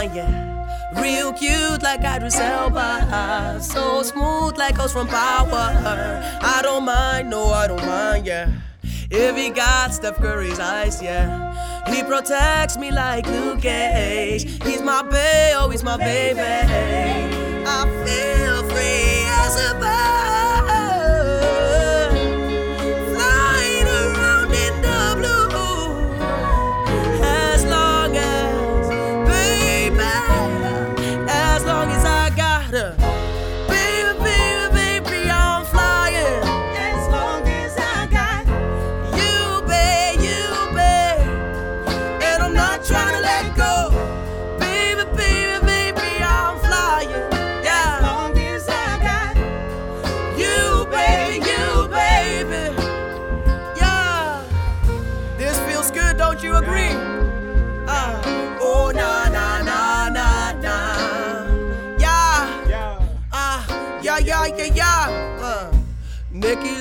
Yeah, Real cute like I Idris Elba. So smooth like us from Power. I don't mind, no, I don't mind, yeah. If he got Steph Curry's eyes, yeah. He protects me like Luke Cage. He's my bae, oh, he's my baby. I feel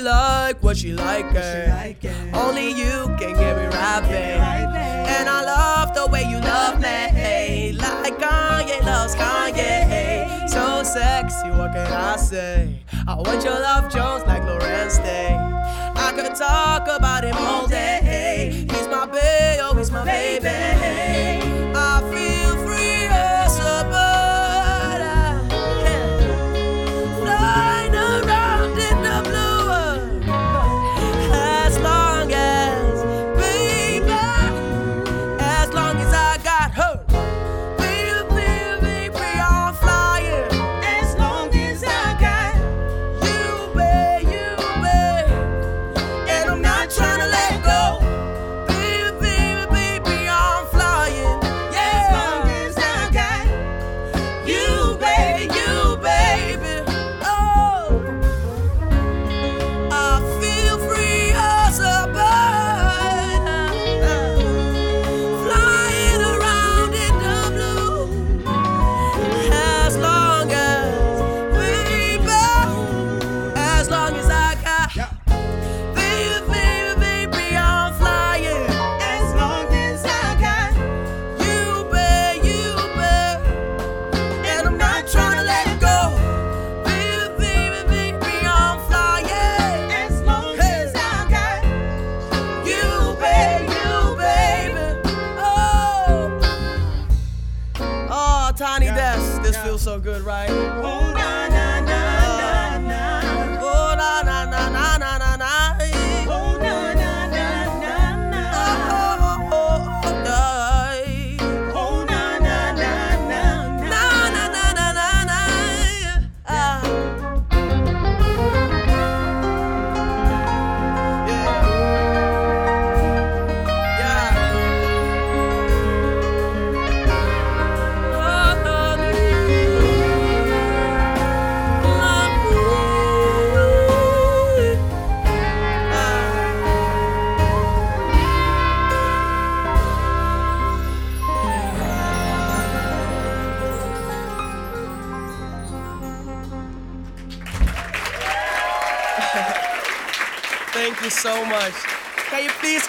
like what she like it. Only you can get me right. And I love the way you love me, like Kanye loves Kanye. So sexy, what can I say? I want your love, Jones, like Larenz Tate. I could talk about him all day. He's my babe, oh, he's my baby. right.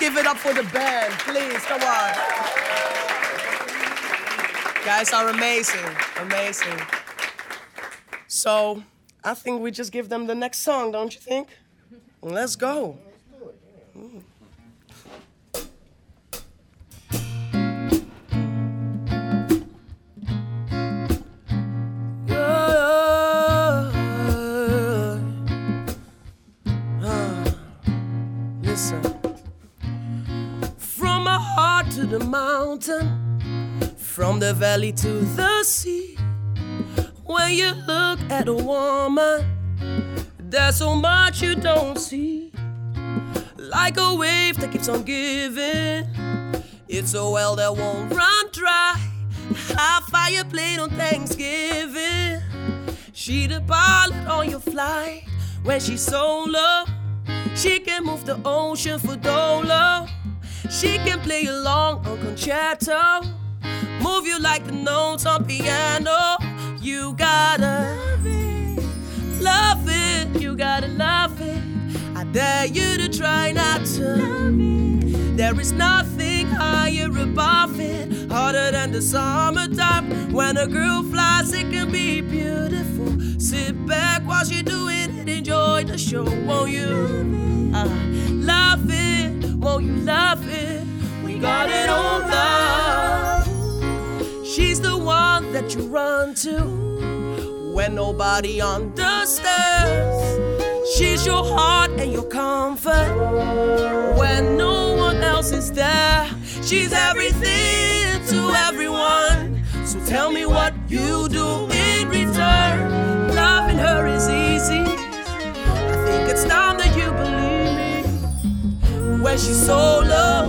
Give it up for the band, please. Come on. Guys are amazing, amazing. So, I think we just give them the next song, don't you think? Let's go. Mm. To the mountain, from the valley to the sea. When you look at a woman, there's so much you don't see. Like a wave that keeps on giving, it's a well that won't run dry. High fire plane on Thanksgiving. She the pilot on your flight when she's solo. She can move the ocean for dolo. She can play along on concerto. Move you like the notes on piano. You gotta love it, love it. You gotta love it. I dare you to try not to. There is nothing higher above it, harder than the summertime. When a girl flies, it can be beautiful. Sit back while she doing it, enjoy the show. Won't you uh, love it? Won't you love it? We got it on love. She's the one that you run to when nobody understands. She's your heart and your comfort when no one. She's everything to everyone. So tell me what you do in return. Loving her is easy. I think it's time that you believe me. When she's solo,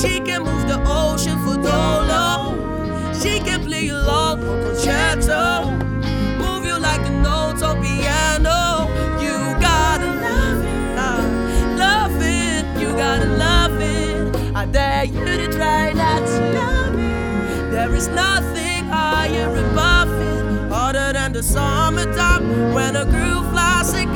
she can move the ocean for dolo. She can play along on concerto. It. There is nothing higher above it, harder than the summertime. When a girl flies, it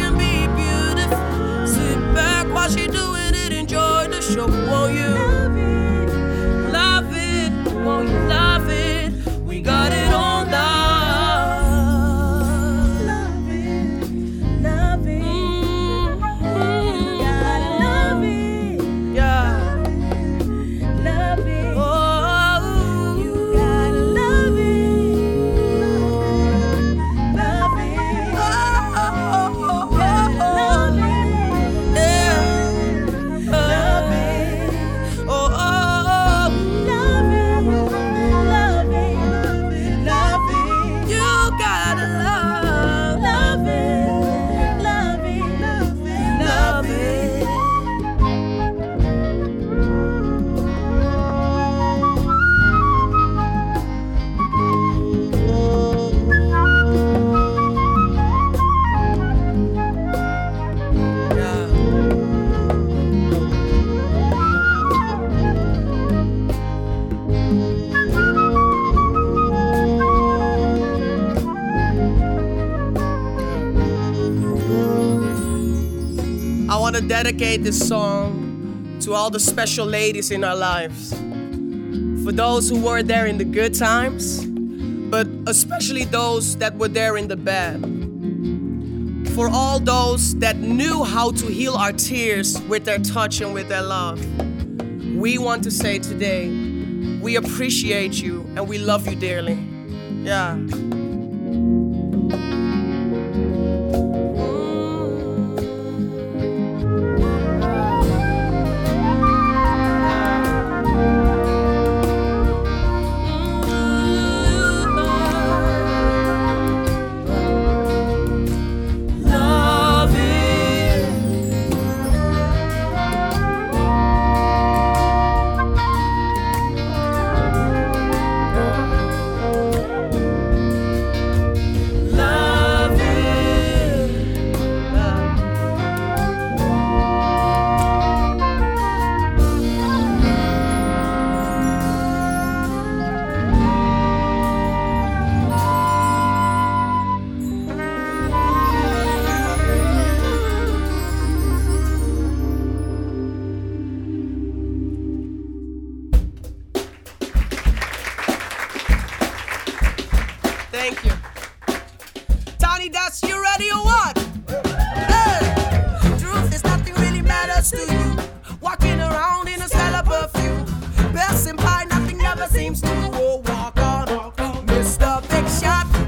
dedicate this song to all the special ladies in our lives. For those who were there in the good times, but especially those that were there in the bad. For all those that knew how to heal our tears with their touch and with their love. We want to say today, we appreciate you and we love you dearly. Yeah. Thank you. Tiny Desk, you ready or what? Hey! Truth is nothing really matters to you. Walking around in a style of perfume. Passing by, nothing ever seems to. Oh, walk on, walk on. Mr. Big Shot.